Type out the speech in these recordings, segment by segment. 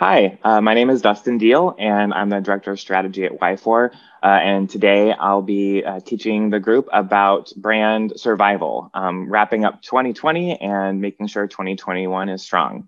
Hi, uh, my name is Dustin Deal, and I'm the Director of Strategy at Y4. Uh, and today I'll be uh, teaching the group about brand survival, um, wrapping up 2020 and making sure 2021 is strong.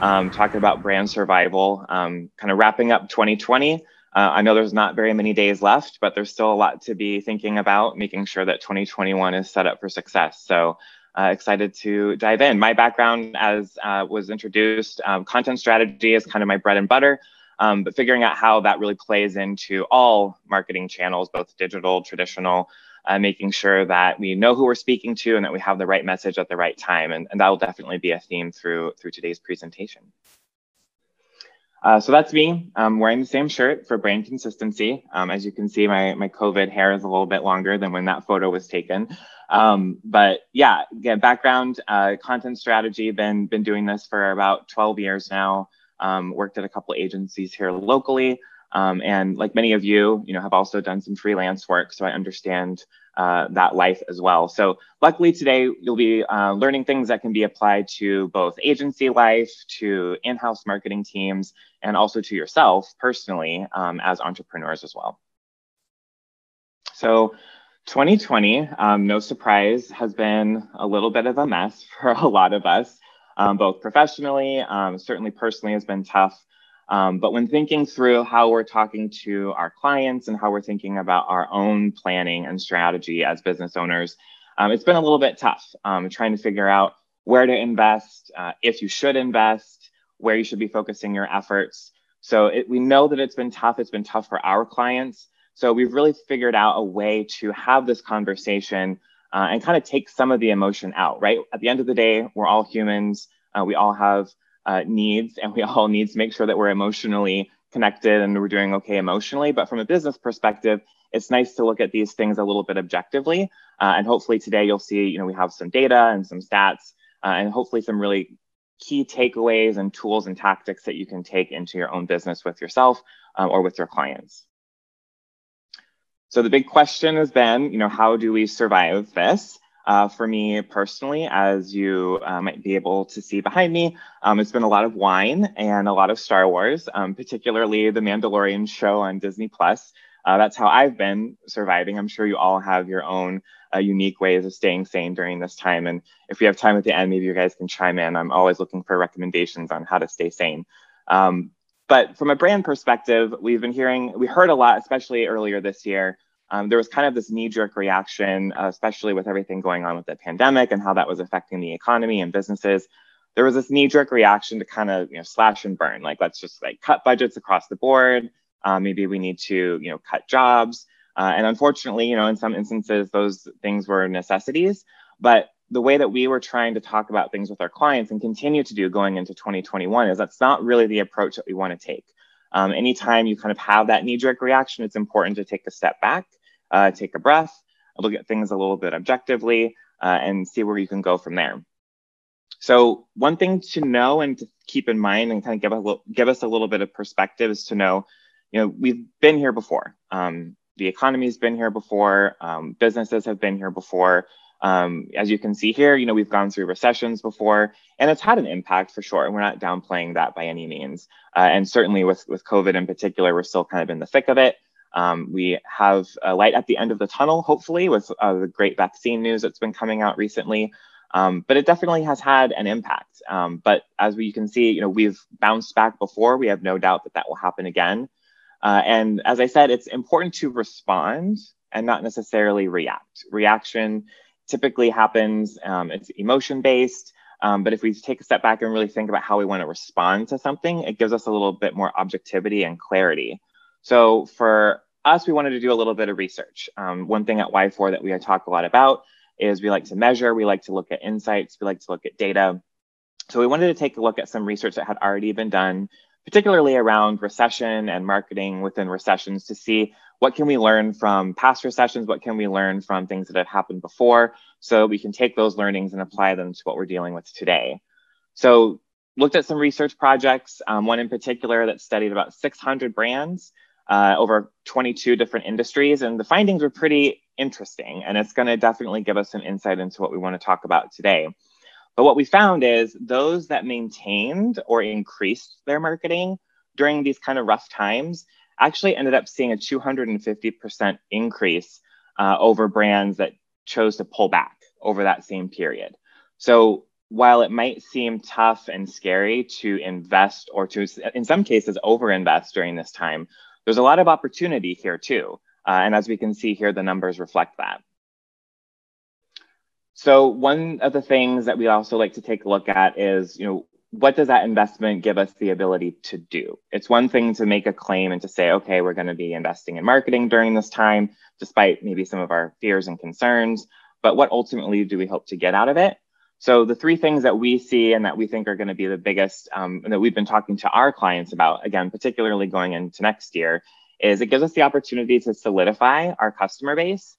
Um, talking about brand survival, um, kind of wrapping up 2020. Uh, I know there's not very many days left, but there's still a lot to be thinking about, making sure that 2021 is set up for success. So uh, excited to dive in. My background, as uh, was introduced, um, content strategy is kind of my bread and butter, um, but figuring out how that really plays into all marketing channels, both digital, traditional, uh, making sure that we know who we're speaking to and that we have the right message at the right time. And, and that will definitely be a theme through, through today's presentation. Uh, so that's me. I'm wearing the same shirt for brand consistency. Um, as you can see, my, my COVID hair is a little bit longer than when that photo was taken. Um, but yeah, again, background, uh, content strategy, been, been doing this for about 12 years now. Um, worked at a couple agencies here locally. Um, and like many of you, you know, have also done some freelance work. So I understand uh, that life as well. So luckily today you'll be uh, learning things that can be applied to both agency life, to in-house marketing teams, and also to yourself personally um, as entrepreneurs as well. So 2020, um, no surprise, has been a little bit of a mess for a lot of us, um, both professionally, um, certainly personally has been tough. Um, but when thinking through how we're talking to our clients and how we're thinking about our own planning and strategy as business owners, um, it's been a little bit tough trying to figure out where to invest, uh, if you should invest, where you should be focusing your efforts. So it, we know that it's been tough. It's been tough for our clients. So we've really figured out a way to have this conversation uh, and kind of take some of the emotion out, right? At the end of the day, we're all humans. Uh, we all have uh, needs and we all need to make sure that we're emotionally connected and we're doing okay emotionally. But from a business perspective, it's nice to look at these things a little bit objectively. Uh, and hopefully today you'll see, you know, we have some data and some stats uh, and hopefully some really key takeaways and tools and tactics that you can take into your own business with yourself um, or with your clients. So the big question has been, you know, how do we survive this? Uh, for me personally, as you uh, might be able to see behind me, um, it's been a lot of wine and a lot of Star Wars, um, particularly the Mandalorian show on Disney Plus. Uh, that's how I've been surviving. I'm sure you all have your own uh, unique ways of staying sane during this time. And if we have time at the end, maybe you guys can chime in. I'm always looking for recommendations on how to stay sane. Um, but from a brand perspective, we've been hearing, we heard a lot, especially earlier this year, um, there was kind of this knee-jerk reaction, uh, especially with everything going on with the pandemic and how that was affecting the economy and businesses. There was this knee-jerk reaction to kind of you know slash and burn, like let's just like cut budgets across the board. Uh, maybe we need to you know cut jobs. Uh, and unfortunately, you know, in some instances, those things were necessities. But the way that we were trying to talk about things with our clients and continue to do going into 2021 is that's not really the approach that we want to take. Um, anytime you kind of have that knee jerk reaction, it's important to take a step back uh, take a breath, look at things a little bit objectively, uh, and see where you can go from there. So one thing to know and to keep in mind and kind of give, a give us a little bit of perspective is to know, you know, we've been here before. Um, the economy's been here before. Um, businesses have been here before. Um, as you can see here, you know, we've gone through recessions before, and it's had an impact for sure. And we're not downplaying that by any means. Uh, and certainly with, with COVID in particular, we're still kind of in the thick of it. Um, we have a light at the end of the tunnel, hopefully, with uh, the great vaccine news that's been coming out recently. Um, but it definitely has had an impact. Um, but as we can see, you know, we've bounced back before. We have no doubt that that will happen again. Uh, and as I said, it's important to respond and not necessarily react. Reaction typically happens, um, it's emotion based. Um, but if we take a step back and really think about how we want to respond to something, it gives us a little bit more objectivity and clarity. So for us, we wanted to do a little bit of research. Um, one thing at Y4 that we talk a lot about is we like to measure, we like to look at insights, we like to look at data. So we wanted to take a look at some research that had already been done, particularly around recession and marketing within recessions to see what can we learn from past recessions, what can we learn from things that have happened before, so we can take those learnings and apply them to what we're dealing with today. So looked at some research projects, um, one in particular that studied about 600 brands uh, over 22 different industries, and the findings were pretty interesting. And it's going to definitely give us some insight into what we want to talk about today. But what we found is those that maintained or increased their marketing during these kind of rough times actually ended up seeing a 250% increase uh, over brands that chose to pull back over that same period. So while it might seem tough and scary to invest or to, in some cases, overinvest during this time, there's a lot of opportunity here too. Uh, and as we can see here, the numbers reflect that. So one of the things that we also like to take a look at is, you know, what does that investment give us the ability to do? It's one thing to make a claim and to say, okay, we're going to be investing in marketing during this time, despite maybe some of our fears and concerns. But what ultimately do we hope to get out of it? So the three things that we see and that we think are going to be the biggest, um, that we've been talking to our clients about, again, particularly going into next year, is it gives us the opportunity to solidify our customer base.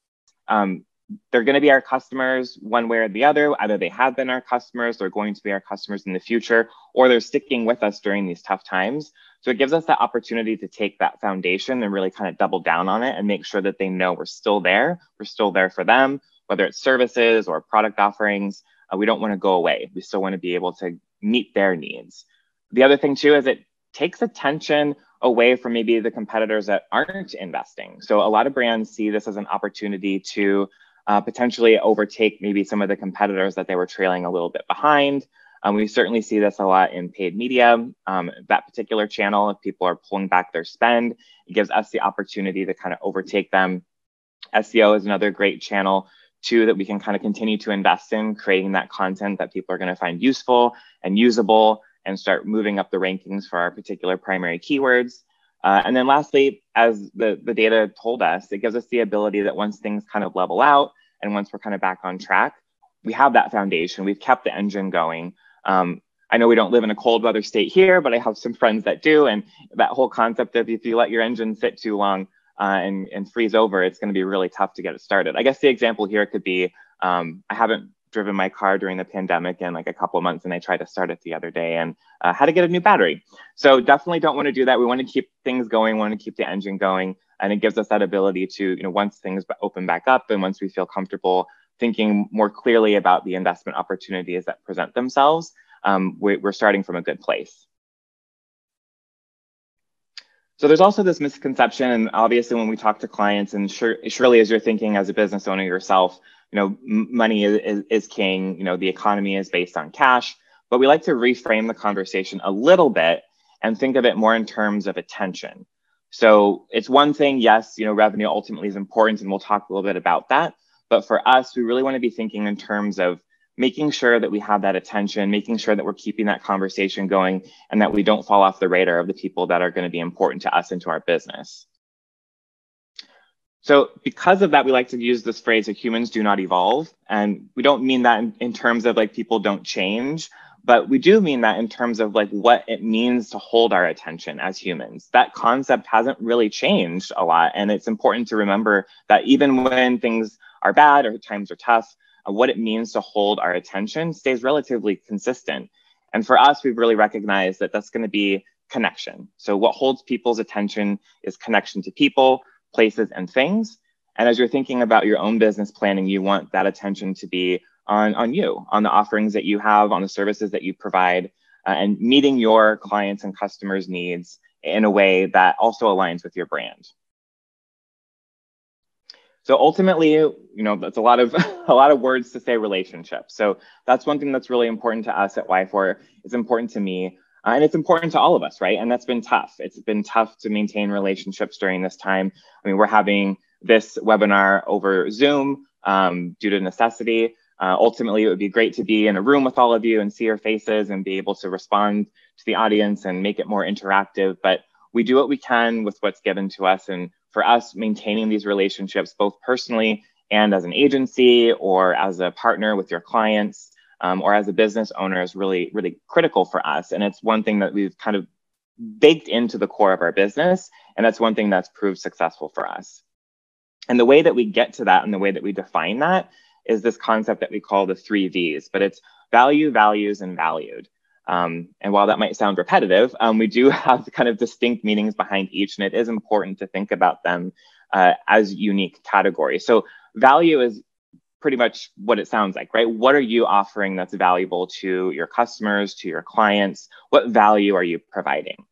Um, they're going to be our customers one way or the other. Either they have been our customers, they're going to be our customers in the future, or they're sticking with us during these tough times. So it gives us the opportunity to take that foundation and really kind of double down on it and make sure that they know we're still there. We're still there for them, whether it's services or product offerings. Uh, we don't want to go away. We still want to be able to meet their needs. The other thing, too, is it takes attention away from maybe the competitors that aren't investing. So a lot of brands see this as an opportunity to uh, potentially overtake maybe some of the competitors that they were trailing a little bit behind. Um, we certainly see this a lot in paid media. Um, that particular channel, if people are pulling back their spend, it gives us the opportunity to kind of overtake them. SEO is another great channel too that we can kind of continue to invest in, creating that content that people are going to find useful and usable and start moving up the rankings for our particular primary keywords. Uh, and then lastly, as the, the data told us, it gives us the ability that once things kind of level out and once we're kind of back on track, we have that foundation. We've kept the engine going. Um, I know we don't live in a cold weather state here, but I have some friends that do. And that whole concept of if you let your engine sit too long uh, and, and freeze over, it's going to be really tough to get it started. I guess the example here could be um, I haven't driven my car during the pandemic in like a couple of months and I tried to start it the other day and uh, had to get a new battery. So definitely don't want to do that. We want to keep things going, we want to keep the engine going. And it gives us that ability to, you know, once things open back up and once we feel comfortable thinking more clearly about the investment opportunities that present themselves, um, we, we're starting from a good place. So there's also this misconception, and obviously when we talk to clients, and sure, surely as you're thinking as a business owner yourself, you know, money is, is king, you know, the economy is based on cash, but we like to reframe the conversation a little bit and think of it more in terms of attention. So it's one thing, yes, you know, revenue ultimately is important, and we'll talk a little bit about that. But for us, we really want to be thinking in terms of making sure that we have that attention, making sure that we're keeping that conversation going, and that we don't fall off the radar of the people that are going to be important to us and to our business. So because of that, we like to use this phrase that humans do not evolve. And we don't mean that in, in, terms of like people don't change, but we do mean that in terms of like what it means to hold our attention as humans. That concept hasn't really changed a lot. And it's important to remember that even when things are bad or times are tough, uh, what it means to hold our attention stays relatively consistent. And for us, we've really recognized that that's going to be connection. So what holds people's attention is connection to people places, and things. And as you're thinking about your own business planning, you want that attention to be on, on you, on the offerings that you have, on the services that you provide, uh, and meeting your clients and customers' needs in a way that also aligns with your brand. So ultimately, you know, that's a lot of a lot of words to say relationship. So that's one thing that's really important to us at Y4. It's important to me. Uh, and it's important to all of us, right? And that's been tough. It's been tough to maintain relationships during this time. I mean, we're having this webinar over Zoom um, due to necessity. Uh, ultimately, it would be great to be in a room with all of you and see your faces and be able to respond to the audience and make it more interactive. But we do what we can with what's given to us. And for us, maintaining these relationships, both personally and as an agency or as a partner with your clients, um, or as a business owner is really, really critical for us. And it's one thing that we've kind of baked into the core of our business. And that's one thing that's proved successful for us. And the way that we get to that and the way that we define that is this concept that we call the three V's, but it's value, values, and valued. Um, and while that might sound repetitive, um, we do have kind of distinct meanings behind each, and it is important to think about them uh, as unique categories. So value is pretty much what it sounds like, right? What are you offering that's valuable to your customers, to your clients? What value are you providing?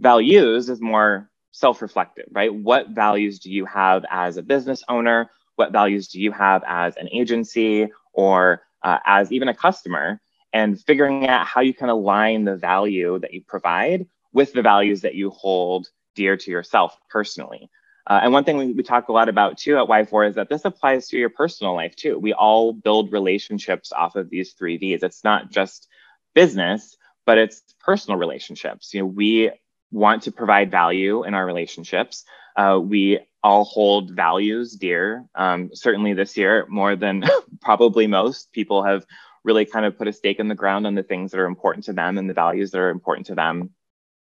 Values is more self reflective, right? What values do you have as a business owner? What values do you have as an agency or uh, as even a customer? And figuring out how you can align the value that you provide with the values that you hold dear to yourself personally. Uh, and one thing we, we talk a lot about too at Y4 is that this applies to your personal life too. We all build relationships off of these three V's. It's not just business, but it's personal relationships. You know, we want to provide value in our relationships. Uh, we all hold values dear. Um, certainly this year, more than probably most, people have really kind of put a stake in the ground on the things that are important to them and the values that are important to them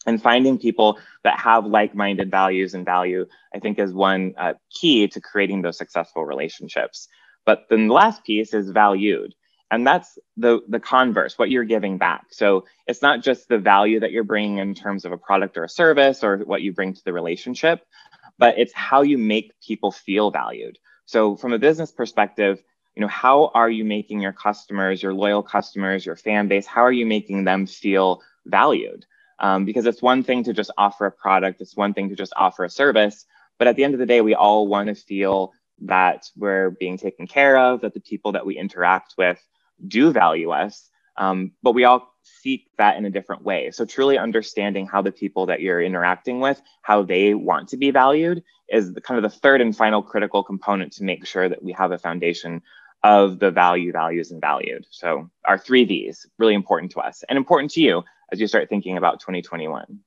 and finding people that have like-minded values and value i think is one uh, key to creating those successful relationships. But then the last piece is valued and that's the the converse what you're giving back. So it's not just the value that you're bringing in terms of a product or a service or what you bring to the relationship but it's how you make people feel valued. So from a business perspective you know how are you making your customers your loyal customers your fan base how are you making them feel valued um, because it's one thing to just offer a product, it's one thing to just offer a service. But at the end of the day, we all want to feel that we're being taken care of, that the people that we interact with do value us. Um, but we all seek that in a different way. So truly understanding how the people that you're interacting with, how they want to be valued is the, kind of the third and final critical component to make sure that we have a foundation of the value, values, and valued. So our three V's, really important to us and important to you as you start thinking about 2021.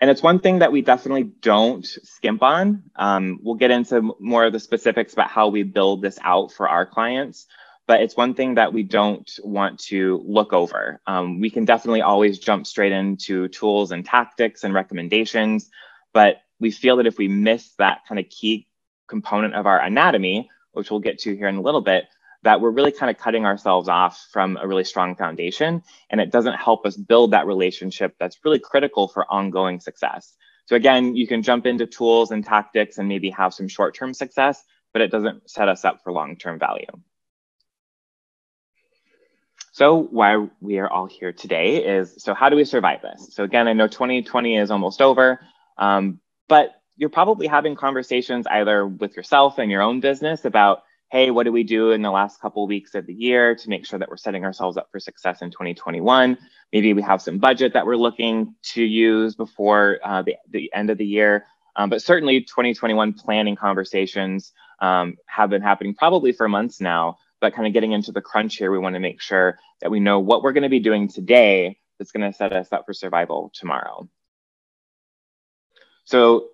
And it's one thing that we definitely don't skimp on. Um, we'll get into more of the specifics about how we build this out for our clients, but it's one thing that we don't want to look over. Um, we can definitely always jump straight into tools and tactics and recommendations, but we feel that if we miss that kind of key component of our anatomy, which we'll get to here in a little bit, that we're really kind of cutting ourselves off from a really strong foundation and it doesn't help us build that relationship that's really critical for ongoing success. So again, you can jump into tools and tactics and maybe have some short-term success, but it doesn't set us up for long-term value. So why we are all here today is, so how do we survive this? So again, I know 2020 is almost over, um, but you're probably having conversations either with yourself and your own business about hey, what do we do in the last couple of weeks of the year to make sure that we're setting ourselves up for success in 2021? Maybe we have some budget that we're looking to use before uh, the, the end of the year. Um, but certainly 2021 planning conversations um, have been happening probably for months now, but kind of getting into the crunch here, we want to make sure that we know what we're going to be doing today that's going to set us up for survival tomorrow. So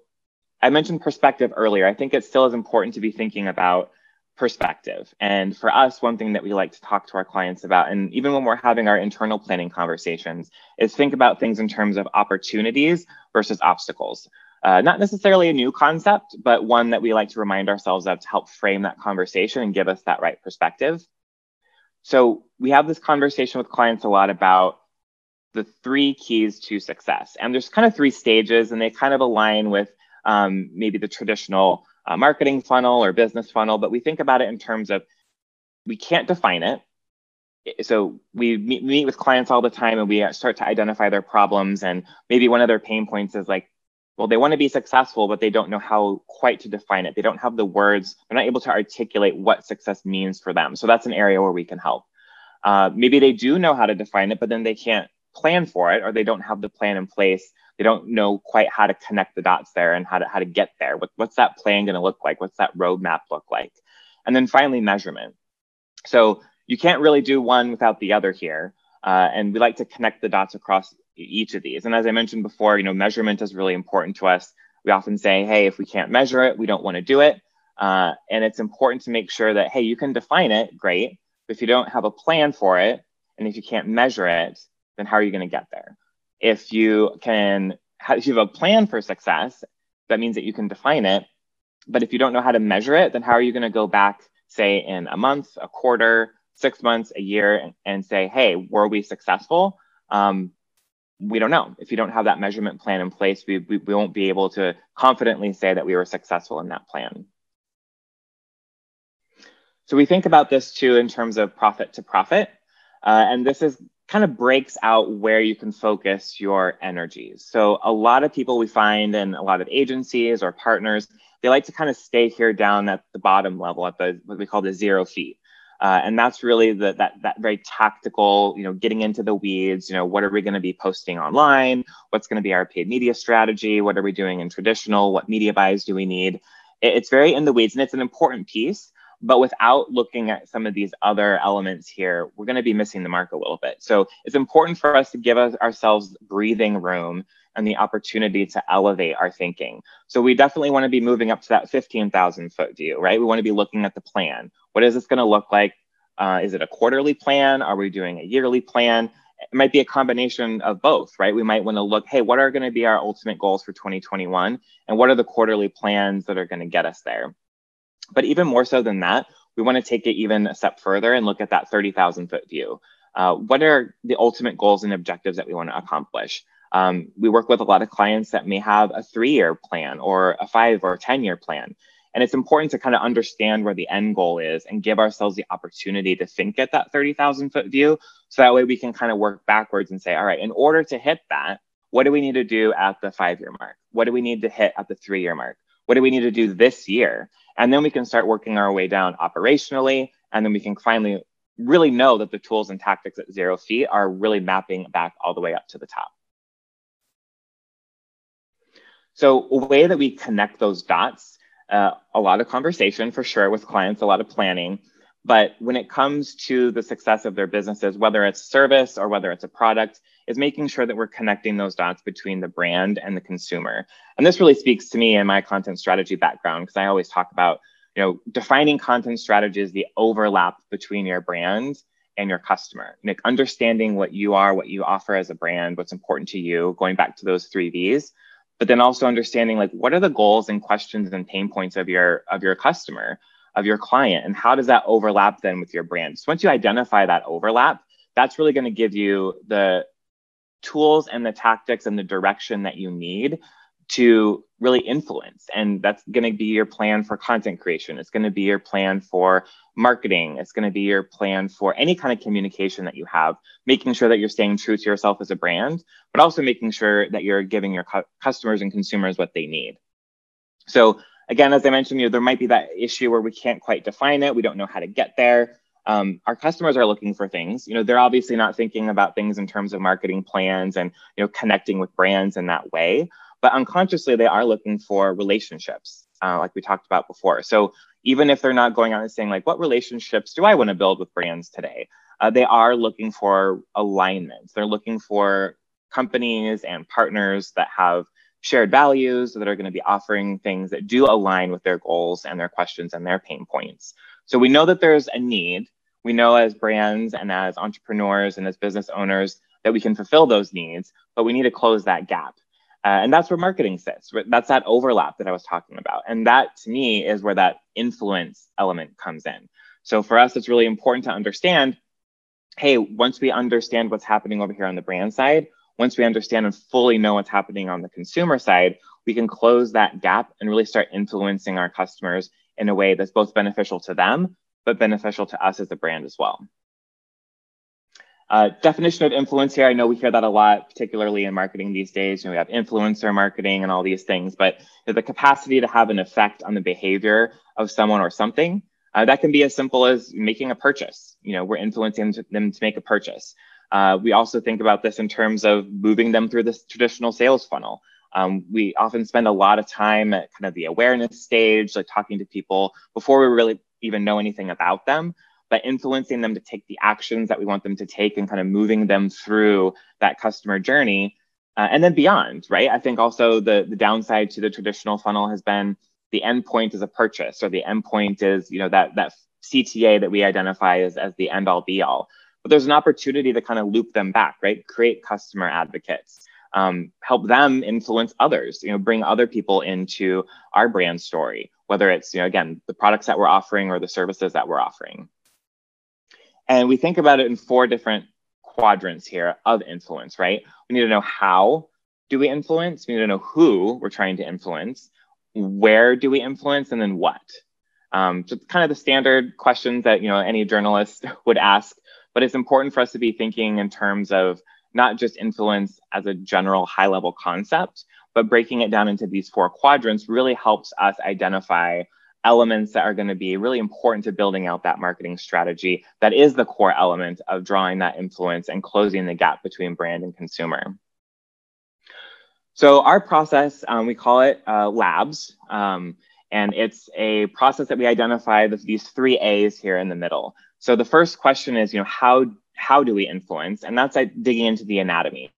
I mentioned perspective earlier. I think it still is important to be thinking about perspective. And for us, one thing that we like to talk to our clients about, and even when we're having our internal planning conversations, is think about things in terms of opportunities versus obstacles. Uh, not necessarily a new concept, but one that we like to remind ourselves of to help frame that conversation and give us that right perspective. So we have this conversation with clients a lot about the three keys to success. And there's kind of three stages, and they kind of align with um, maybe the traditional uh, marketing funnel or business funnel, but we think about it in terms of we can't define it. So we meet, meet with clients all the time and we start to identify their problems. And maybe one of their pain points is like, well, they want to be successful, but they don't know how quite to define it. They don't have the words, they're not able to articulate what success means for them. So that's an area where we can help. Uh, maybe they do know how to define it, but then they can't plan for it or they don't have the plan in place they don't know quite how to connect the dots there and how to how to get there. What, what's that plan going to look like? What's that roadmap look like? And then finally, measurement. So you can't really do one without the other here. Uh, and we like to connect the dots across each of these. And as I mentioned before, you know, measurement is really important to us. We often say, hey, if we can't measure it, we don't want to do it. Uh, and it's important to make sure that, hey, you can define it, great. But if you don't have a plan for it, and if you can't measure it, then how are you going to get there? if you can if you have a plan for success that means that you can define it but if you don't know how to measure it then how are you going to go back say in a month a quarter six months, a year, and, and say, hey, were we successful? Um, we don't know. If you don't have that measurement plan in place, we, we, we won't be able to confidently say that we were successful in that plan. So we think about this too in terms of profit to profit. Uh, and this is kind of breaks out where you can focus your energies. So a lot of people we find in a lot of agencies or partners, they like to kind of stay here down at the bottom level at the what we call the zero feet. Uh, and that's really the, that, that very tactical, you know, getting into the weeds, you know, what are we going to be posting online? What's going to be our paid media strategy? What are we doing in traditional? What media buys do we need? It, it's very in the weeds and it's an important piece. But without looking at some of these other elements here, we're going to be missing the mark a little bit. So it's important for us to give us, ourselves breathing room and the opportunity to elevate our thinking. So we definitely want to be moving up to that 15,000 foot view, right? We want to be looking at the plan. What is this going to look like? Uh, is it a quarterly plan? Are we doing a yearly plan? It might be a combination of both, right? We might want to look, hey, what are going to be our ultimate goals for 2021? And what are the quarterly plans that are going to get us there? But even more so than that, we want to take it even a step further and look at that 30,000 foot view. Uh, what are the ultimate goals and objectives that we want to accomplish? Um, we work with a lot of clients that may have a three year plan or a five or 10 year plan. And it's important to kind of understand where the end goal is and give ourselves the opportunity to think at that 30,000 foot view. So that way we can kind of work backwards and say, all right, in order to hit that, what do we need to do at the five year mark? What do we need to hit at the three year mark? What do we need to do this year? And then we can start working our way down operationally. And then we can finally really know that the tools and tactics at zero feet are really mapping back all the way up to the top. So a way that we connect those dots, uh, a lot of conversation for sure with clients, a lot of planning, but when it comes to the success of their businesses, whether it's service or whether it's a product, is making sure that we're connecting those dots between the brand and the consumer. And this really speaks to me in my content strategy background because I always talk about, you know, defining content strategy is the overlap between your brand and your customer. Like understanding what you are, what you offer as a brand, what's important to you, going back to those three V's, but then also understanding like what are the goals and questions and pain points of your of your customer of your client and how does that overlap then with your brand so once you identify that overlap that's really going to give you the tools and the tactics and the direction that you need to really influence and that's going to be your plan for content creation it's going to be your plan for marketing it's going to be your plan for any kind of communication that you have making sure that you're staying true to yourself as a brand but also making sure that you're giving your cu- customers and consumers what they need so again, as I mentioned, you know, there might be that issue where we can't quite define it. We don't know how to get there. Um, our customers are looking for things. You know, they're obviously not thinking about things in terms of marketing plans and you know connecting with brands in that way, but unconsciously they are looking for relationships, uh, like we talked about before. So even if they're not going out and saying like, what relationships do I want to build with brands today? Uh, they are looking for alignment. They're looking for companies and partners that have shared values that are going to be offering things that do align with their goals and their questions and their pain points. So we know that there's a need. We know as brands and as entrepreneurs and as business owners that we can fulfill those needs, but we need to close that gap. Uh, and that's where marketing sits. That's that overlap that I was talking about. And that to me is where that influence element comes in. So for us, it's really important to understand hey, once we understand what's happening over here on the brand side, once we understand and fully know what's happening on the consumer side, we can close that gap and really start influencing our customers in a way that's both beneficial to them, but beneficial to us as a brand as well. Uh, definition of influence here, I know we hear that a lot, particularly in marketing these days. You know, we have influencer marketing and all these things, but the capacity to have an effect on the behavior of someone or something, uh, that can be as simple as making a purchase. You know, we're influencing them to make a purchase. Uh, we also think about this in terms of moving them through this traditional sales funnel. Um, we often spend a lot of time at kind of the awareness stage, like talking to people before we really even know anything about them, but influencing them to take the actions that we want them to take and kind of moving them through that customer journey uh, and then beyond, right? I think also the, the downside to the traditional funnel has been the endpoint is a purchase or the endpoint is, you know, that, that CTA that we identify as, as the end all be all but there's an opportunity to kind of loop them back, right? Create customer advocates, um, help them influence others, you know, bring other people into our brand story, whether it's, you know, again, the products that we're offering or the services that we're offering. And we think about it in four different quadrants here of influence, right? We need to know how do we influence? We need to know who we're trying to influence, where do we influence, and then what. Um, so kind of the standard questions that you know any journalist would ask, but it's important for us to be thinking in terms of not just influence as a general high level concept, but breaking it down into these four quadrants really helps us identify elements that are going to be really important to building out that marketing strategy that is the core element of drawing that influence and closing the gap between brand and consumer. So our process, um, we call it uh, labs, um, and it's a process that we identify these three A's here in the middle. So the first question is, you know, how how do we influence? And that's like digging into the anatomy.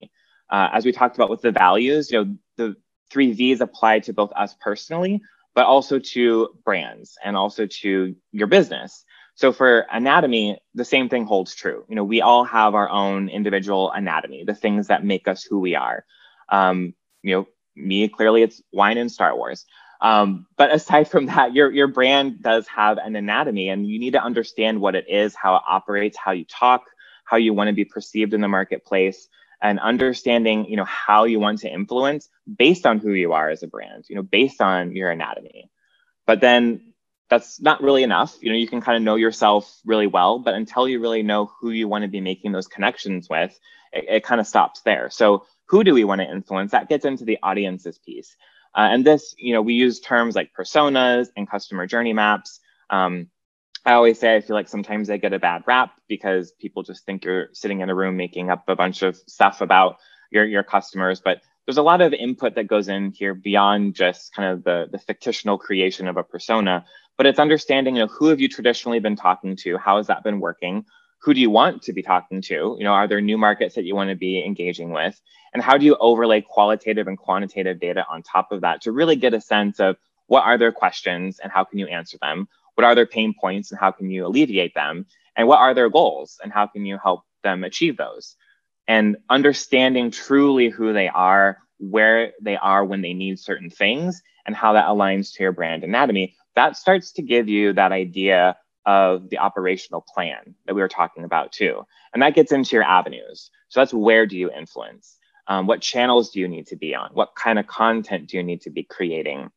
Uh, as we talked about with the values, you know, the three V's apply to both us personally, but also to brands and also to your business. So for anatomy, the same thing holds true. You know, we all have our own individual anatomy, the things that make us who we are. Um, you know, me clearly it's wine and Star Wars. Um, but aside from that, your your brand does have an anatomy, and you need to understand what it is, how it operates, how you talk, how you want to be perceived in the marketplace, and understanding you know how you want to influence based on who you are as a brand you know based on your anatomy. But then that's not really enough. You know you can kind of know yourself really well but until you really know who you want to be making those connections with it, it kind of stops there. So who do we want to influence? That gets into the audiences piece. Uh, and this you know we use terms like personas and customer journey maps. Um, I always say I feel like sometimes I get a bad rap because people just think you're sitting in a room making up a bunch of stuff about your, your customers. But there's a lot of input that goes in here beyond just kind of the, the fictional creation of a persona, but it's understanding, you know, who have you traditionally been talking to? How has that been working? Who do you want to be talking to? You know, are there new markets that you want to be engaging with? And how do you overlay qualitative and quantitative data on top of that to really get a sense of what are their questions and how can you answer them? What are their pain points and how can you alleviate them? And what are their goals and how can you help them achieve those? And understanding truly who they are where they are when they need certain things and how that aligns to your brand anatomy that starts to give you that idea of the operational plan that we were talking about too. And that gets into your avenues. So that's where do you influence? Um, what channels do you need to be on? What kind of content do you need to be creating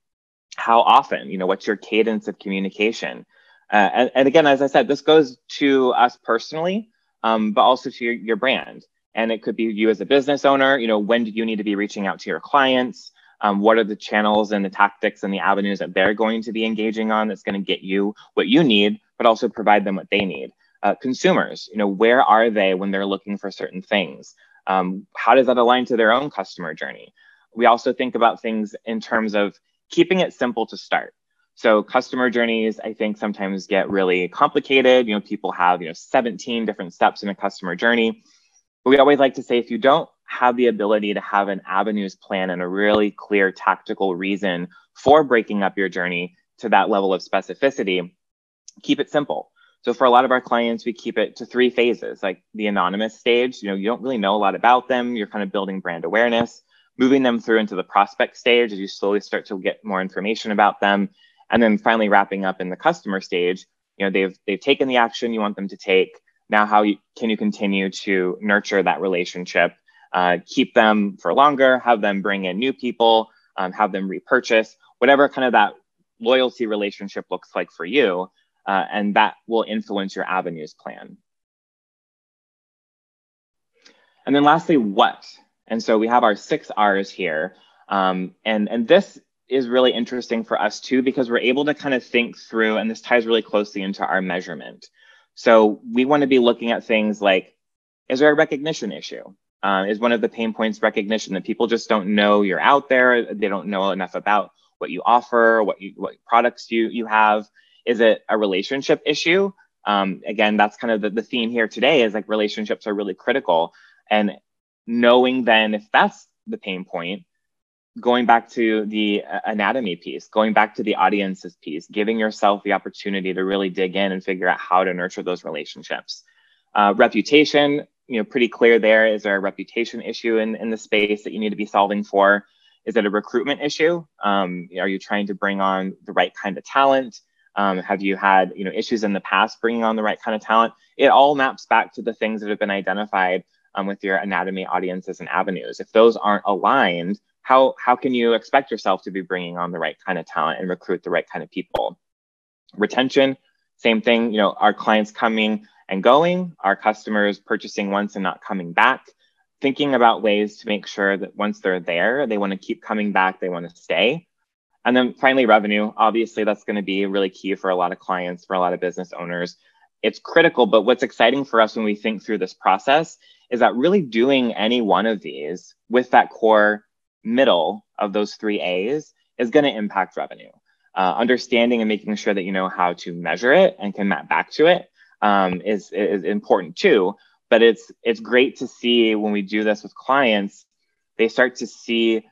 how often you know what's your cadence of communication? Uh, and, and, again as i said this goes to us personally um, but also to your, your brand. And it could be you as a business owner you know when do you need to be reaching out to your clients? Um, what are the channels and the tactics and the avenues that they're going to be engaging on that's going to get you what you need but also provide them what they need? Uh, consumers you know where are they when they're looking for certain things? Um, how does that align to their own customer journey? We also think about things in terms of keeping it simple to start. So customer journeys, I think sometimes get really complicated. You know, people have, you know, 17 different steps in a customer journey. But we always like to say if you don't have the ability to have an avenues plan and a really clear tactical reason for breaking up your journey to that level of specificity, keep it simple. So for a lot of our clients, we keep it to three phases, like the anonymous stage. You know, you don't really know a lot about them. You're kind of building brand awareness moving them through into the prospect stage as you slowly start to get more information about them. And then finally wrapping up in the customer stage you know they've they've taken the action you want them to take. Now how you, can you continue to nurture that relationship? Uh, keep them for longer have them bring in new people um, have them repurchase whatever kind of that loyalty relationship looks like for you uh, and that will influence your avenues plan. And then lastly what and so we have our six R's here. Um, and, and this is really interesting for us too, because we're able to kind of think through, and this ties really closely into our measurement. So we want to be looking at things like, is there a recognition issue? Uh, is one of the pain points recognition that people just don't know you're out there. They don't know enough about what you offer, what you, what products you, you have. Is it a relationship issue? Um, again, that's kind of the, the theme here today is like relationships are really critical. And knowing then if that's the pain point, going back to the uh, anatomy piece, going back to the audiences piece, giving yourself the opportunity to really dig in and figure out how to nurture those relationships. Uh, reputation, you know, pretty clear there. Is there a reputation issue in, in the space that you need to be solving for? Is it a recruitment issue? Um, are you trying to bring on the right kind of talent? Um, have you had you know issues in the past bringing on the right kind of talent? It all maps back to the things that have been identified um, with your anatomy audiences and avenues. If those aren't aligned, how how can you expect yourself to be bringing on the right kind of talent and recruit the right kind of people? Retention, same thing. You know, our clients coming and going, our customers purchasing once and not coming back. Thinking about ways to make sure that once they're there, they want to keep coming back, they want to stay. And then finally, revenue. Obviously, that's going to be really key for a lot of clients, for a lot of business owners. It's critical, but what's exciting for us when we think through this process is that really doing any one of these with that core middle of those three A's is going to impact revenue. Uh, understanding and making sure that you know how to measure it and can map back to it um, is is important too. But it's it's great to see when we do this with clients, they start to see,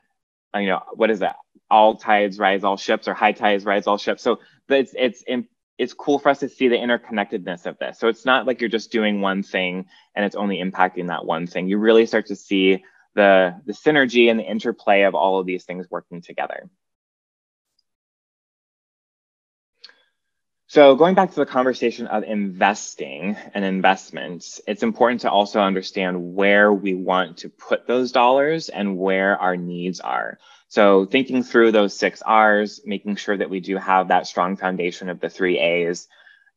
you know, what is that? All tides rise all ships, or high tides rise all ships. So it's it's it's cool for us to see the interconnectedness of this. So it's not like you're just doing one thing and it's only impacting that one thing. You really start to see the the synergy and the interplay of all of these things working together. So going back to the conversation of investing and investments, it's important to also understand where we want to put those dollars and where our needs are. So thinking through those six R's, making sure that we do have that strong foundation of the three A's,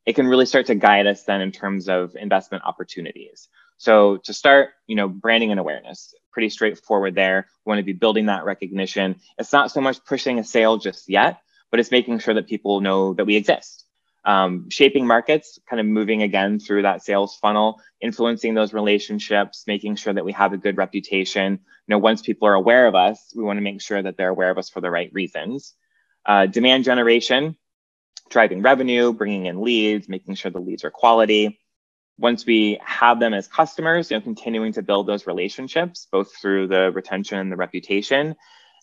it can really start to guide us then in terms of investment opportunities. So to start, you know, branding and awareness, pretty straightforward there. We want to be building that recognition. It's not so much pushing a sale just yet, but it's making sure that people know that we exist um, shaping markets, kind of moving again through that sales funnel, influencing those relationships, making sure that we have a good reputation. You know, once people are aware of us, we want to make sure that they're aware of us for the right reasons. Uh, demand generation, driving revenue, bringing in leads, making sure the leads are quality. Once we have them as customers, you know, continuing to build those relationships, both through the retention and the reputation,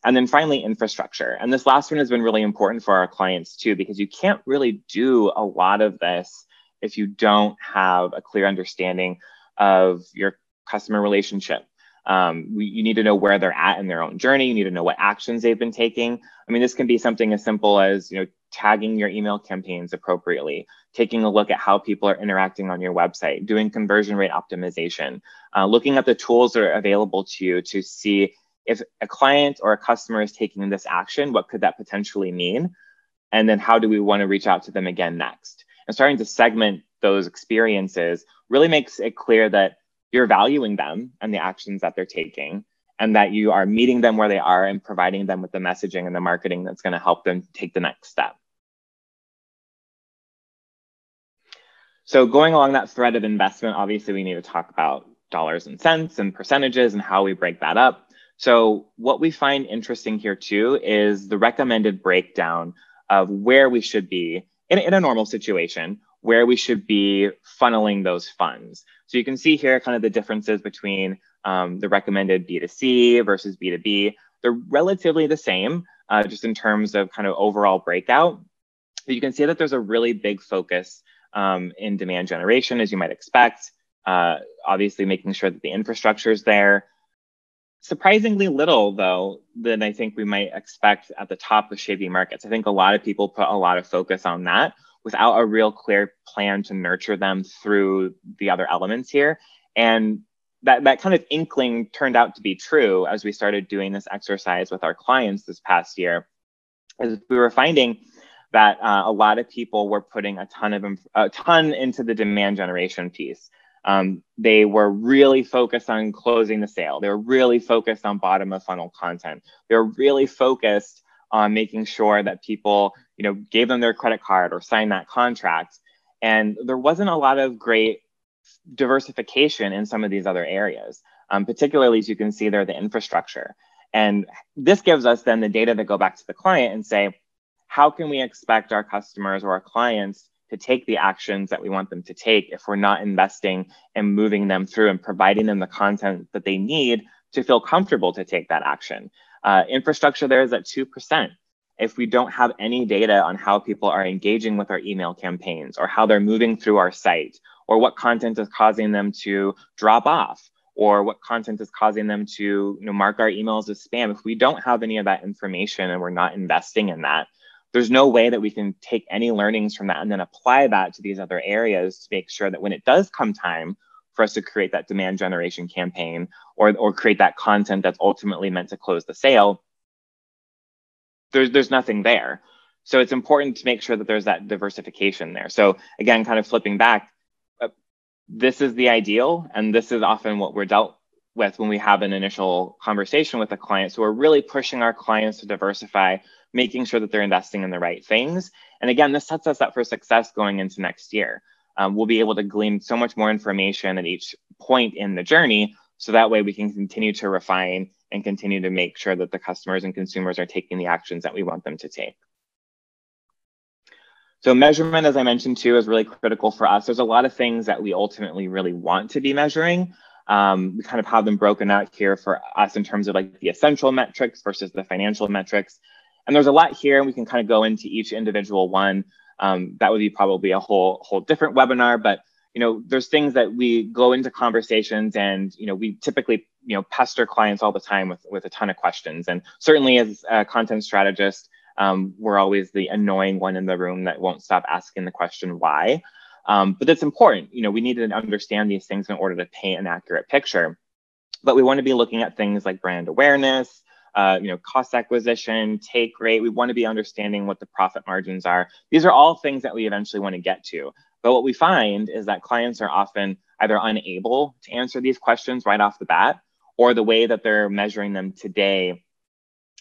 and then finally, infrastructure. And this last one has been really important for our clients too, because you can't really do a lot of this if you don't have a clear understanding of your customer relationship. Um, you need to know where they're at in their own journey. You need to know what actions they've been taking. I mean, this can be something as simple as you know tagging your email campaigns appropriately, taking a look at how people are interacting on your website, doing conversion rate optimization, uh, looking at the tools that are available to you to see if a client or a customer is taking this action, what could that potentially mean? And then how do we want to reach out to them again next? And starting to segment those experiences really makes it clear that you're valuing them and the actions that they're taking and that you are meeting them where they are and providing them with the messaging and the marketing that's going to help them take the next step. So going along that thread of investment, obviously we need to talk about dollars and cents and percentages and how we break that up. So what we find interesting here too is the recommended breakdown of where we should be in, in a normal situation, where we should be funneling those funds. So you can see here kind of the differences between um, the recommended B2C versus B2B. They're relatively the same, uh, just in terms of kind of overall breakout. But you can see that there's a really big focus um, in demand generation, as you might expect. Uh, obviously, making sure that the infrastructure is there, surprisingly little though than i think we might expect at the top of shaping markets. I think a lot of people put a lot of focus on that without a real clear plan to nurture them through the other elements here. And that, that kind of inkling turned out to be true as we started doing this exercise with our clients this past year as we were finding that uh, a lot of people were putting a ton of a ton into the demand generation piece um, they were really focused on closing the sale. They were really focused on bottom of funnel content. They were really focused on making sure that people, you know, gave them their credit card or signed that contract. And there wasn't a lot of great diversification in some of these other areas. Um, particularly as you can see there, the infrastructure. And this gives us then the data that go back to the client and say, how can we expect our customers or our clients to take the actions that we want them to take if we're not investing and moving them through and providing them the content that they need to feel comfortable to take that action. Uh, infrastructure there is at 2%. If we don't have any data on how people are engaging with our email campaigns or how they're moving through our site or what content is causing them to drop off or what content is causing them to you know, mark our emails as spam, if we don't have any of that information and we're not investing in that, there's no way that we can take any learnings from that and then apply that to these other areas to make sure that when it does come time for us to create that demand generation campaign or, or create that content that's ultimately meant to close the sale, there's, there's nothing there. So it's important to make sure that there's that diversification there. So again, kind of flipping back, uh, this is the ideal, and this is often what we're dealt with when we have an initial conversation with a client. So we're really pushing our clients to diversify, making sure that they're investing in the right things. And again, this sets us up for success going into next year. Um, we'll be able to glean so much more information at each point in the journey. So that way we can continue to refine and continue to make sure that the customers and consumers are taking the actions that we want them to take. So measurement, as I mentioned too, is really critical for us. There's a lot of things that we ultimately really want to be measuring. Um, we kind of have them broken out here for us in terms of like the essential metrics versus the financial metrics. And there's a lot here, and we can kind of go into each individual one. Um, that would be probably a whole whole different webinar, but you know, there's things that we go into conversations, and you know, we typically you know pester clients all the time with with a ton of questions. And certainly, as a content strategist, um, we're always the annoying one in the room that won't stop asking the question why. Um, but that's important. You know, we need to understand these things in order to paint an accurate picture. But we want to be looking at things like brand awareness, uh, you know, cost acquisition, take rate. We want to be understanding what the profit margins are. These are all things that we eventually want to get to. But what we find is that clients are often either unable to answer these questions right off the bat, or the way that they're measuring them today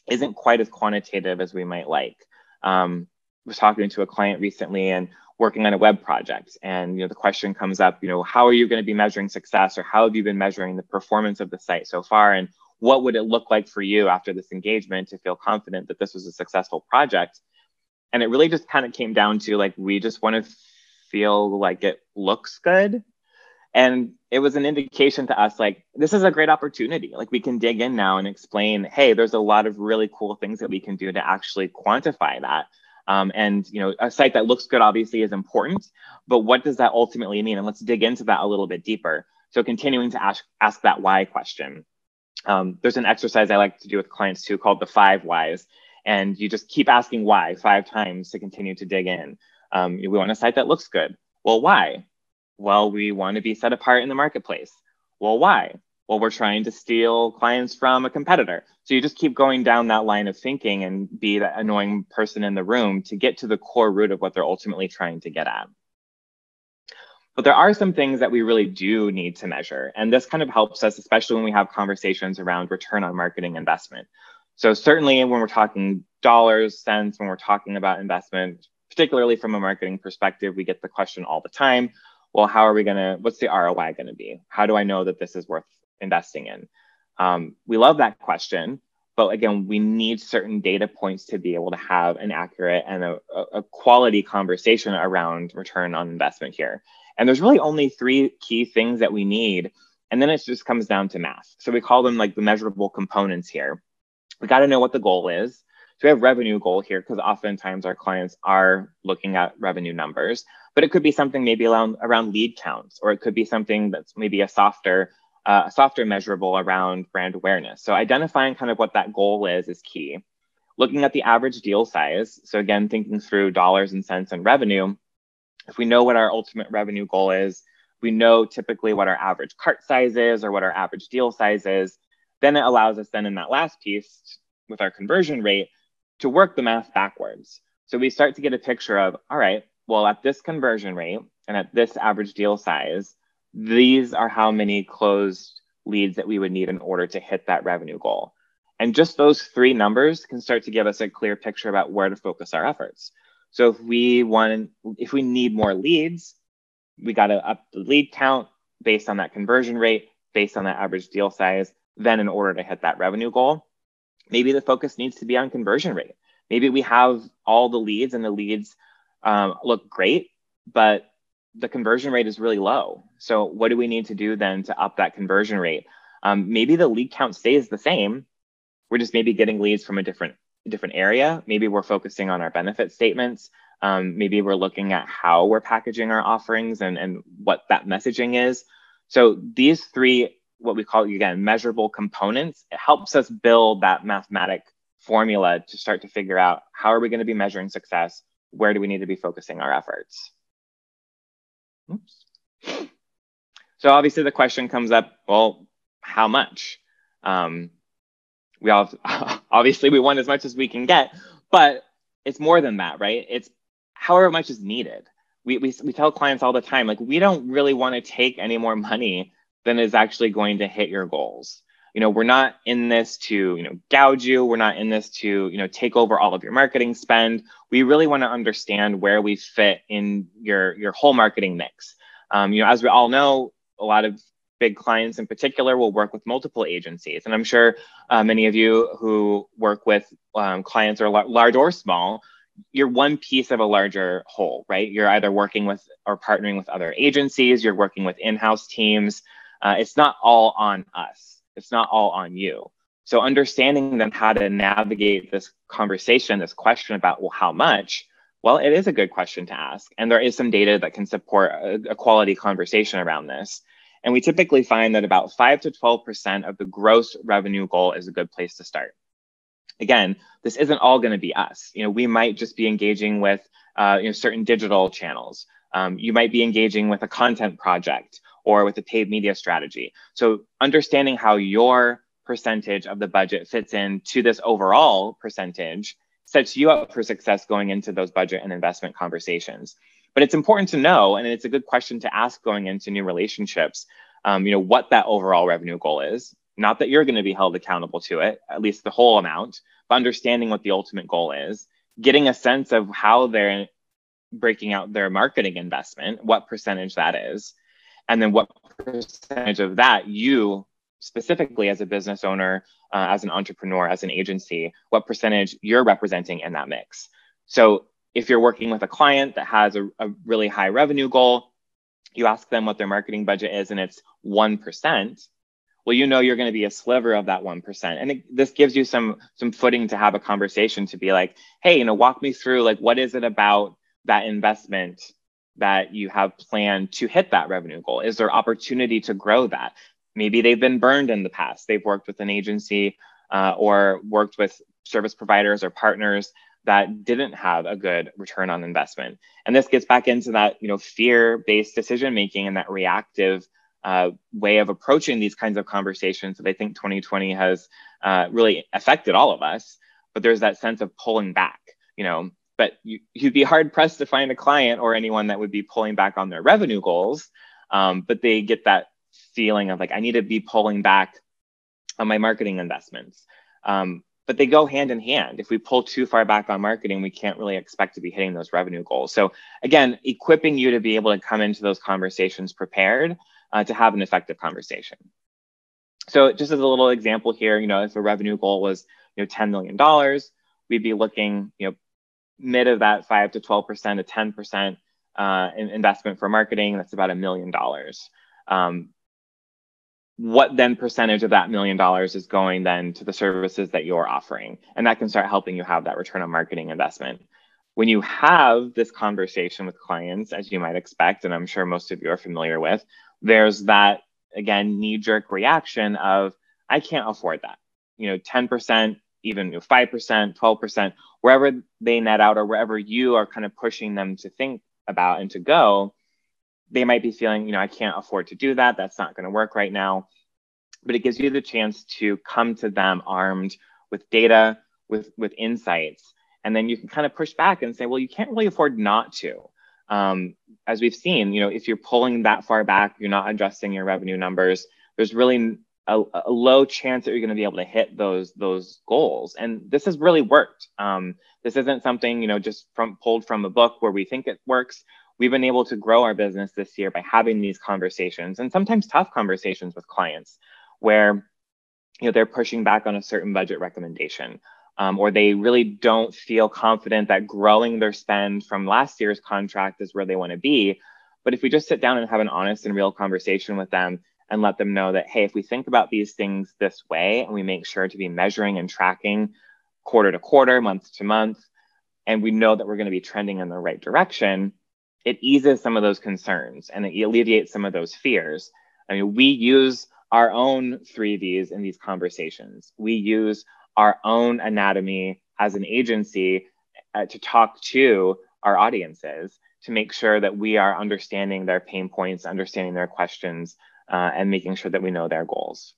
isn't quite as quantitative as we might like. Um, I was talking to a client recently, and working on a web project and you know the question comes up you know how are you going to be measuring success or how have you been measuring the performance of the site so far and what would it look like for you after this engagement to feel confident that this was a successful project and it really just kind of came down to like we just want to feel like it looks good and it was an indication to us like this is a great opportunity like we can dig in now and explain hey there's a lot of really cool things that we can do to actually quantify that um, and you know, a site that looks good obviously is important, but what does that ultimately mean? And let's dig into that a little bit deeper. So continuing to ask, ask that why question. Um, there's an exercise I like to do with clients too called the five whys. And you just keep asking why five times to continue to dig in. Um, we want a site that looks good. Well, why? Well, we want to be set apart in the marketplace. Well, why? well, we're trying to steal clients from a competitor. So you just keep going down that line of thinking and be that annoying person in the room to get to the core root of what they're ultimately trying to get at. But there are some things that we really do need to measure. And this kind of helps us, especially when we have conversations around return on marketing investment. So certainly when we're talking dollars, cents, when we're talking about investment, particularly from a marketing perspective, we get the question all the time, well, how are we gonna, what's the ROI gonna be? How do I know that this is worth investing in? Um, we love that question, but again, we need certain data points to be able to have an accurate and a, a quality conversation around return on investment here. And there's really only three key things that we need. And then it just comes down to math. So we call them like the measurable components here. We got to know what the goal is. So we have revenue goal here because oftentimes our clients are looking at revenue numbers, but it could be something maybe around, around lead counts, or it could be something that's maybe a softer uh, a software measurable around brand awareness. So identifying kind of what that goal is is key. Looking at the average deal size. So again, thinking through dollars and cents and revenue. If we know what our ultimate revenue goal is, we know typically what our average cart size is or what our average deal size is. Then it allows us then in that last piece with our conversion rate to work the math backwards. So we start to get a picture of, all right, well, at this conversion rate and at this average deal size, these are how many closed leads that we would need in order to hit that revenue goal. And just those three numbers can start to give us a clear picture about where to focus our efforts. So if we want, if we need more leads, we got to up the lead count based on that conversion rate, based on that average deal size, then in order to hit that revenue goal. Maybe the focus needs to be on conversion rate. Maybe we have all the leads and the leads um, look great, but the conversion rate is really low. So what do we need to do then to up that conversion rate? Um, maybe the lead count stays the same. We're just maybe getting leads from a different different area. Maybe we're focusing on our benefit statements. Um, maybe we're looking at how we're packaging our offerings and, and what that messaging is. So these three, what we call again, measurable components, it helps us build that mathematic formula to start to figure out how are we going to be measuring success? Where do we need to be focusing our efforts? Oops. So obviously the question comes up, well, how much? Um, we all obviously we want as much as we can get, but it's more than that, right? It's however much is needed. We, we, we tell clients all the time, like, we don't really want to take any more money than is actually going to hit your goals. You know, we're not in this to, you know, gouge you. We're not in this to, you know, take over all of your marketing spend. We really want to understand where we fit in your, your whole marketing mix. Um, you know, as we all know, a lot of big clients in particular will work with multiple agencies. And I'm sure uh, many of you who work with um, clients are large or small, you're one piece of a larger whole, right? You're either working with or partnering with other agencies, you're working with in house teams. Uh, it's not all on us, it's not all on you. So, understanding then how to navigate this conversation, this question about, well, how much? Well, it is a good question to ask. And there is some data that can support a, a quality conversation around this. And we typically find that about 5 to 12% of the gross revenue goal is a good place to start. Again, this isn't all going to be us. You know, we might just be engaging with uh, you know, certain digital channels. Um, you might be engaging with a content project or with a paid media strategy. So understanding how your percentage of the budget fits in to this overall percentage sets you up for success going into those budget and investment conversations. But it's important to know, and it's a good question to ask going into new relationships, um, you know, what that overall revenue goal is. Not that you're going to be held accountable to it, at least the whole amount, but understanding what the ultimate goal is, getting a sense of how they're breaking out their marketing investment, what percentage that is, and then what percentage of that you specifically as a business owner, uh, as an entrepreneur, as an agency, what percentage you're representing in that mix. So if you're working with a client that has a, a really high revenue goal, you ask them what their marketing budget is and it's 1%, well, you know you're going to be a sliver of that 1%. And it, this gives you some some footing to have a conversation to be like, hey, you know, walk me through like what is it about that investment that you have planned to hit that revenue goal? Is there opportunity to grow that? Maybe they've been burned in the past. They've worked with an agency uh, or worked with service providers or partners that didn't have a good return on investment. And this gets back into that, you know, fear-based decision making and that reactive uh, way of approaching these kinds of conversations that I think 2020 has uh, really affected all of us. But there's that sense of pulling back, you know. But you, would be hard pressed to find a client or anyone that would be pulling back on their revenue goals. Um, but they get that feeling of like, I need to be pulling back on my marketing investments. Um, but they go hand in hand. If we pull too far back on marketing, we can't really expect to be hitting those revenue goals. So again, equipping you to be able to come into those conversations prepared uh, to have an effective conversation. So just as a little example here, you know, if a revenue goal was, you know, $10 million, we'd be looking, you know, mid of that five to 12% to 10% uh, investment for marketing. That's about a million dollars. Um, what then percentage of that million dollars is going then to the services that you're offering? And that can start helping you have that return on marketing investment. When you have this conversation with clients as you might expect and i'm sure most of you are familiar with there's that again knee jerk reaction of i can't afford that. You know 10% even 5% 12% wherever they net out or wherever you are kind of pushing them to think about and to go they might be feeling, you know, I can't afford to do that. That's not going to work right now. But it gives you the chance to come to them armed with data, with with insights, and then you can kind of push back and say, well, you can't really afford not to. Um, as we've seen, you know, if you're pulling that far back, you're not adjusting your revenue numbers. There's really a, a low chance that you're going to be able to hit those those goals. And this has really worked. Um, this isn't something you know just from pulled from a book where we think it works we've been able to grow our business this year by having these conversations and sometimes tough conversations with clients where you know they're pushing back on a certain budget recommendation um, or they really don't feel confident that growing their spend from last year's contract is where they want to be. But if we just sit down and have an honest and real conversation with them and let them know that hey if we think about these things this way and we make sure to be measuring and tracking quarter to quarter month to month and we know that we're going to be trending in the right direction it eases some of those concerns and it alleviates some of those fears. I mean, we use our own three V's in these conversations. We use our own anatomy as an agency uh, to talk to our audiences to make sure that we are understanding their pain points, understanding their questions, uh, and making sure that we know their goals.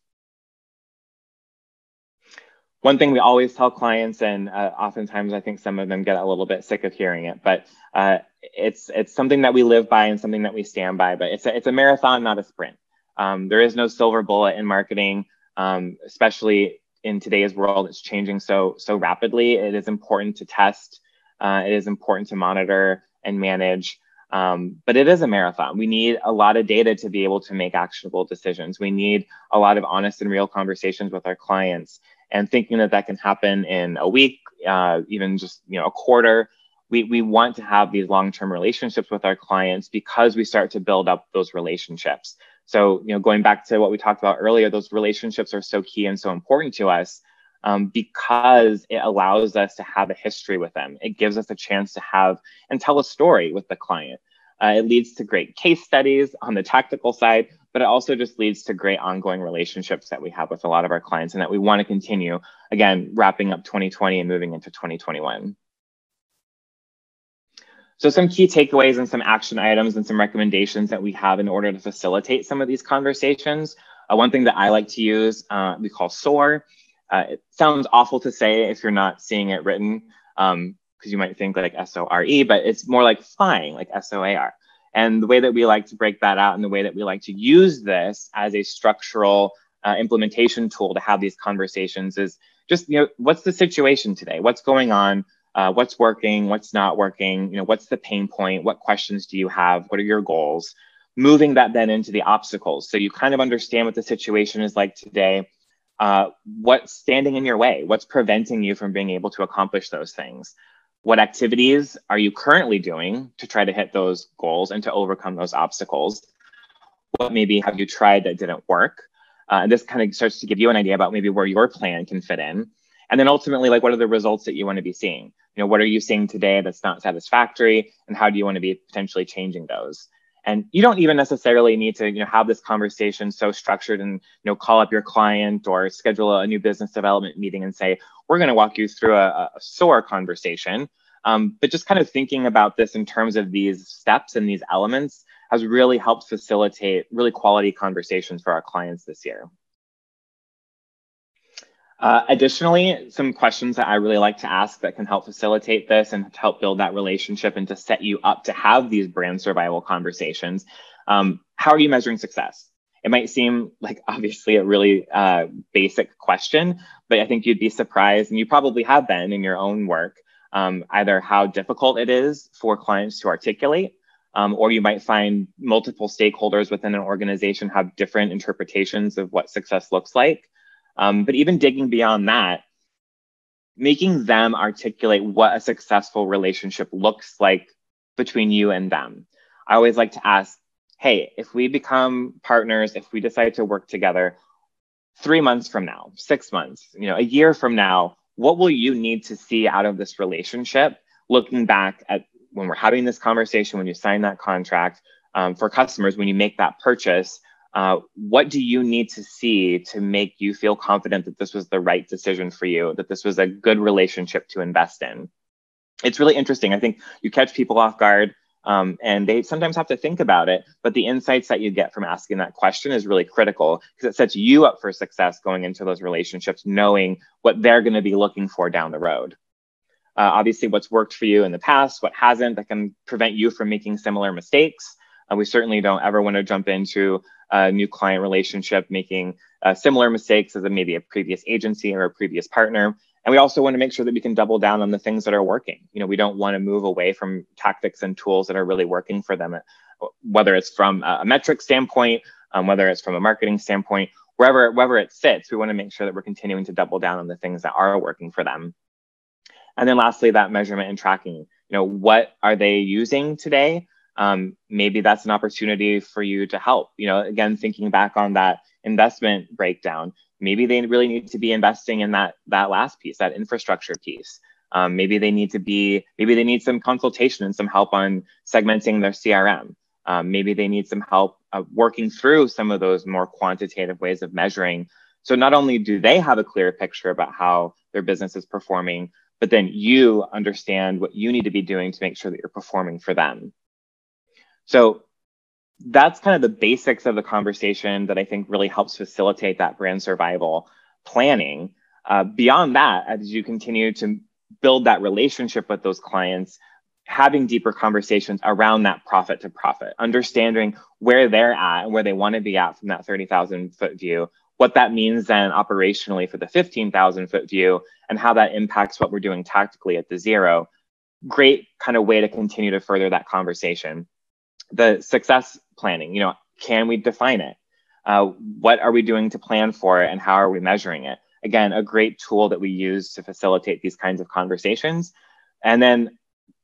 One thing we always tell clients, and uh, oftentimes I think some of them get a little bit sick of hearing it, but uh, it's it's something that we live by and something that we stand by. But it's a, it's a marathon, not a sprint. Um, there is no silver bullet in marketing, um, especially in today's world. It's changing so so rapidly. It is important to test. Uh, it is important to monitor and manage. Um, but it is a marathon. We need a lot of data to be able to make actionable decisions. We need a lot of honest and real conversations with our clients. And thinking that that can happen in a week, uh, even just you know a quarter, we, we want to have these long-term relationships with our clients because we start to build up those relationships. So you know, going back to what we talked about earlier, those relationships are so key and so important to us um, because it allows us to have a history with them. It gives us a chance to have and tell a story with the client. Uh, it leads to great case studies on the tactical side, but it also just leads to great ongoing relationships that we have with a lot of our clients and that we want to continue, again, wrapping up 2020 and moving into 2021. So some key takeaways and some action items and some recommendations that we have in order to facilitate some of these conversations. Uh, one thing that I like to use, uh, we call SOAR. Uh, it sounds awful to say if you're not seeing it written, because you might think like S O R E, but it's more like flying, like S O A R. And the way that we like to break that out and the way that we like to use this as a structural uh, implementation tool to have these conversations is just, you know, what's the situation today? What's going on? Uh, what's working? What's not working? You know, what's the pain point? What questions do you have? What are your goals? Moving that then into the obstacles. So you kind of understand what the situation is like today uh, what's standing in your way? What's preventing you from being able to accomplish those things? What activities are you currently doing to try to hit those goals and to overcome those obstacles? What maybe have you tried that didn't work? Uh, this kind of starts to give you an idea about maybe where your plan can fit in. And then ultimately, like, what are the results that you want to be seeing? You know, what are you seeing today that's not satisfactory? And how do you want to be potentially changing those? And you don't even necessarily need to, you know, have this conversation so structured and, you know, call up your client or schedule a new business development meeting and say, we're going to walk you through a, a SOAR conversation. Um, but just kind of thinking about this in terms of these steps and these elements has really helped facilitate really quality conversations for our clients this year. Uh, additionally, some questions that I really like to ask that can help facilitate this and help build that relationship and to set you up to have these brand survival conversations. Um, how are you measuring success? It might seem like obviously a really uh, basic question, but I think you'd be surprised, and you probably have been in your own work, um, either how difficult it is for clients to articulate, um, or you might find multiple stakeholders within an organization have different interpretations of what success looks like. Um, but even digging beyond that, making them articulate what a successful relationship looks like between you and them. I always like to ask, hey, if we become partners, if we decide to work together, three months from now, six months, you know, a year from now, what will you need to see out of this relationship? Looking back at when we're having this conversation, when you sign that contract, um, for customers, when you make that purchase, uh, what do you need to see to make you feel confident that this was the right decision for you, that this was a good relationship to invest in? It's really interesting. I think you catch people off guard um, and they sometimes have to think about it, but the insights that you get from asking that question is really critical because it sets you up for success going into those relationships, knowing what they're going to be looking for down the road. Uh, obviously, what's worked for you in the past, what hasn't, that can prevent you from making similar mistakes. Uh, we certainly don't ever want to jump into a new client relationship making uh, similar mistakes as a, maybe a previous agency or a previous partner. And we also want to make sure that we can double down on the things that are working. You know, we don't want to move away from tactics and tools that are really working for them, whether it's from a metric standpoint, um, whether it's from a marketing standpoint, wherever wherever it sits. We want to make sure that we're continuing to double down on the things that are working for them. And then lastly, that measurement and tracking. You know, what are they using today? Um, maybe that's an opportunity for you to help. You know, again, thinking back on that investment breakdown, maybe they really need to be investing in that that last piece, that infrastructure piece. Um, maybe they need to be, maybe they need some consultation and some help on segmenting their CRM. Um, maybe they need some help uh, working through some of those more quantitative ways of measuring. So not only do they have a clear picture about how their business is performing, but then you understand what you need to be doing to make sure that you're performing for them. So that's kind of the basics of the conversation that I think really helps facilitate that brand survival planning. Uh, beyond that, as you continue to build that relationship with those clients, having deeper conversations around that profit to profit, understanding where they're at and where they want to be at from that 30,000 foot view, what that means then operationally for the 15,000 foot view, and how that impacts what we're doing tactically at the zero. Great kind of way to continue to further that conversation. The success planning, you know, can we define it? Uh, what are we doing to plan for it and how are we measuring it? Again, a great tool that we use to facilitate these kinds of conversations. And then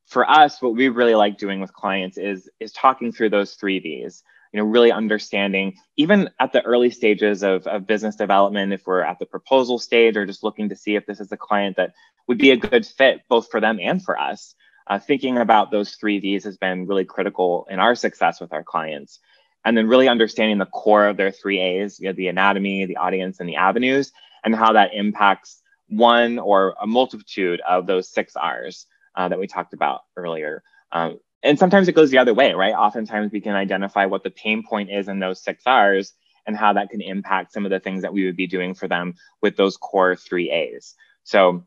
for us, what we really like doing with clients is, is talking through those three V's, you know, really understanding, even at the early stages of, of business development, if we're at the proposal stage or just looking to see if this is a client that would be a good fit both for them and for us. Uh, thinking about those three V's has been really critical in our success with our clients. And then really understanding the core of their three A's, you know, the anatomy, the audience, and the avenues, and how that impacts one or a multitude of those six R's uh, that we talked about earlier. Um, and sometimes it goes the other way, right? Oftentimes we can identify what the pain point is in those six R's and how that can impact some of the things that we would be doing for them with those core three A's. So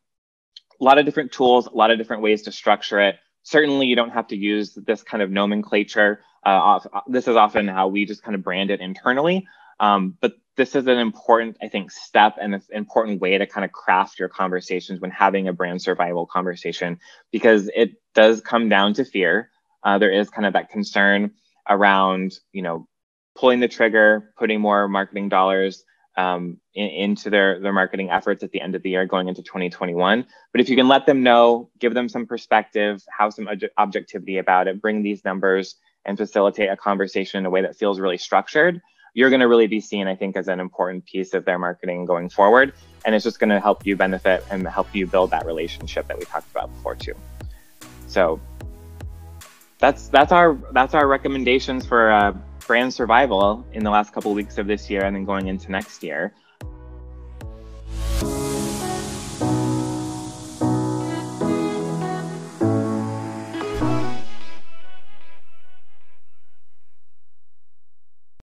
a lot of different tools, a lot of different ways to structure it. Certainly, you don't have to use this kind of nomenclature. Uh, this is often how we just kind of brand it internally. Um, but this is an important, I think, step and an important way to kind of craft your conversations when having a brand survival conversation, because it does come down to fear. Uh, there is kind of that concern around, you know, pulling the trigger, putting more marketing dollars um, in, into their, their marketing efforts at the end of the year going into 2021. But if you can let them know, give them some perspective, have some ob- objectivity about it, bring these numbers and facilitate a conversation in a way that feels really structured, you're going to really be seen, I think, as an important piece of their marketing going forward. And it's just going to help you benefit and help you build that relationship that we talked about before too. So that's that's our that's our recommendations for uh, brand survival in the last couple of weeks of this year and then going into next year.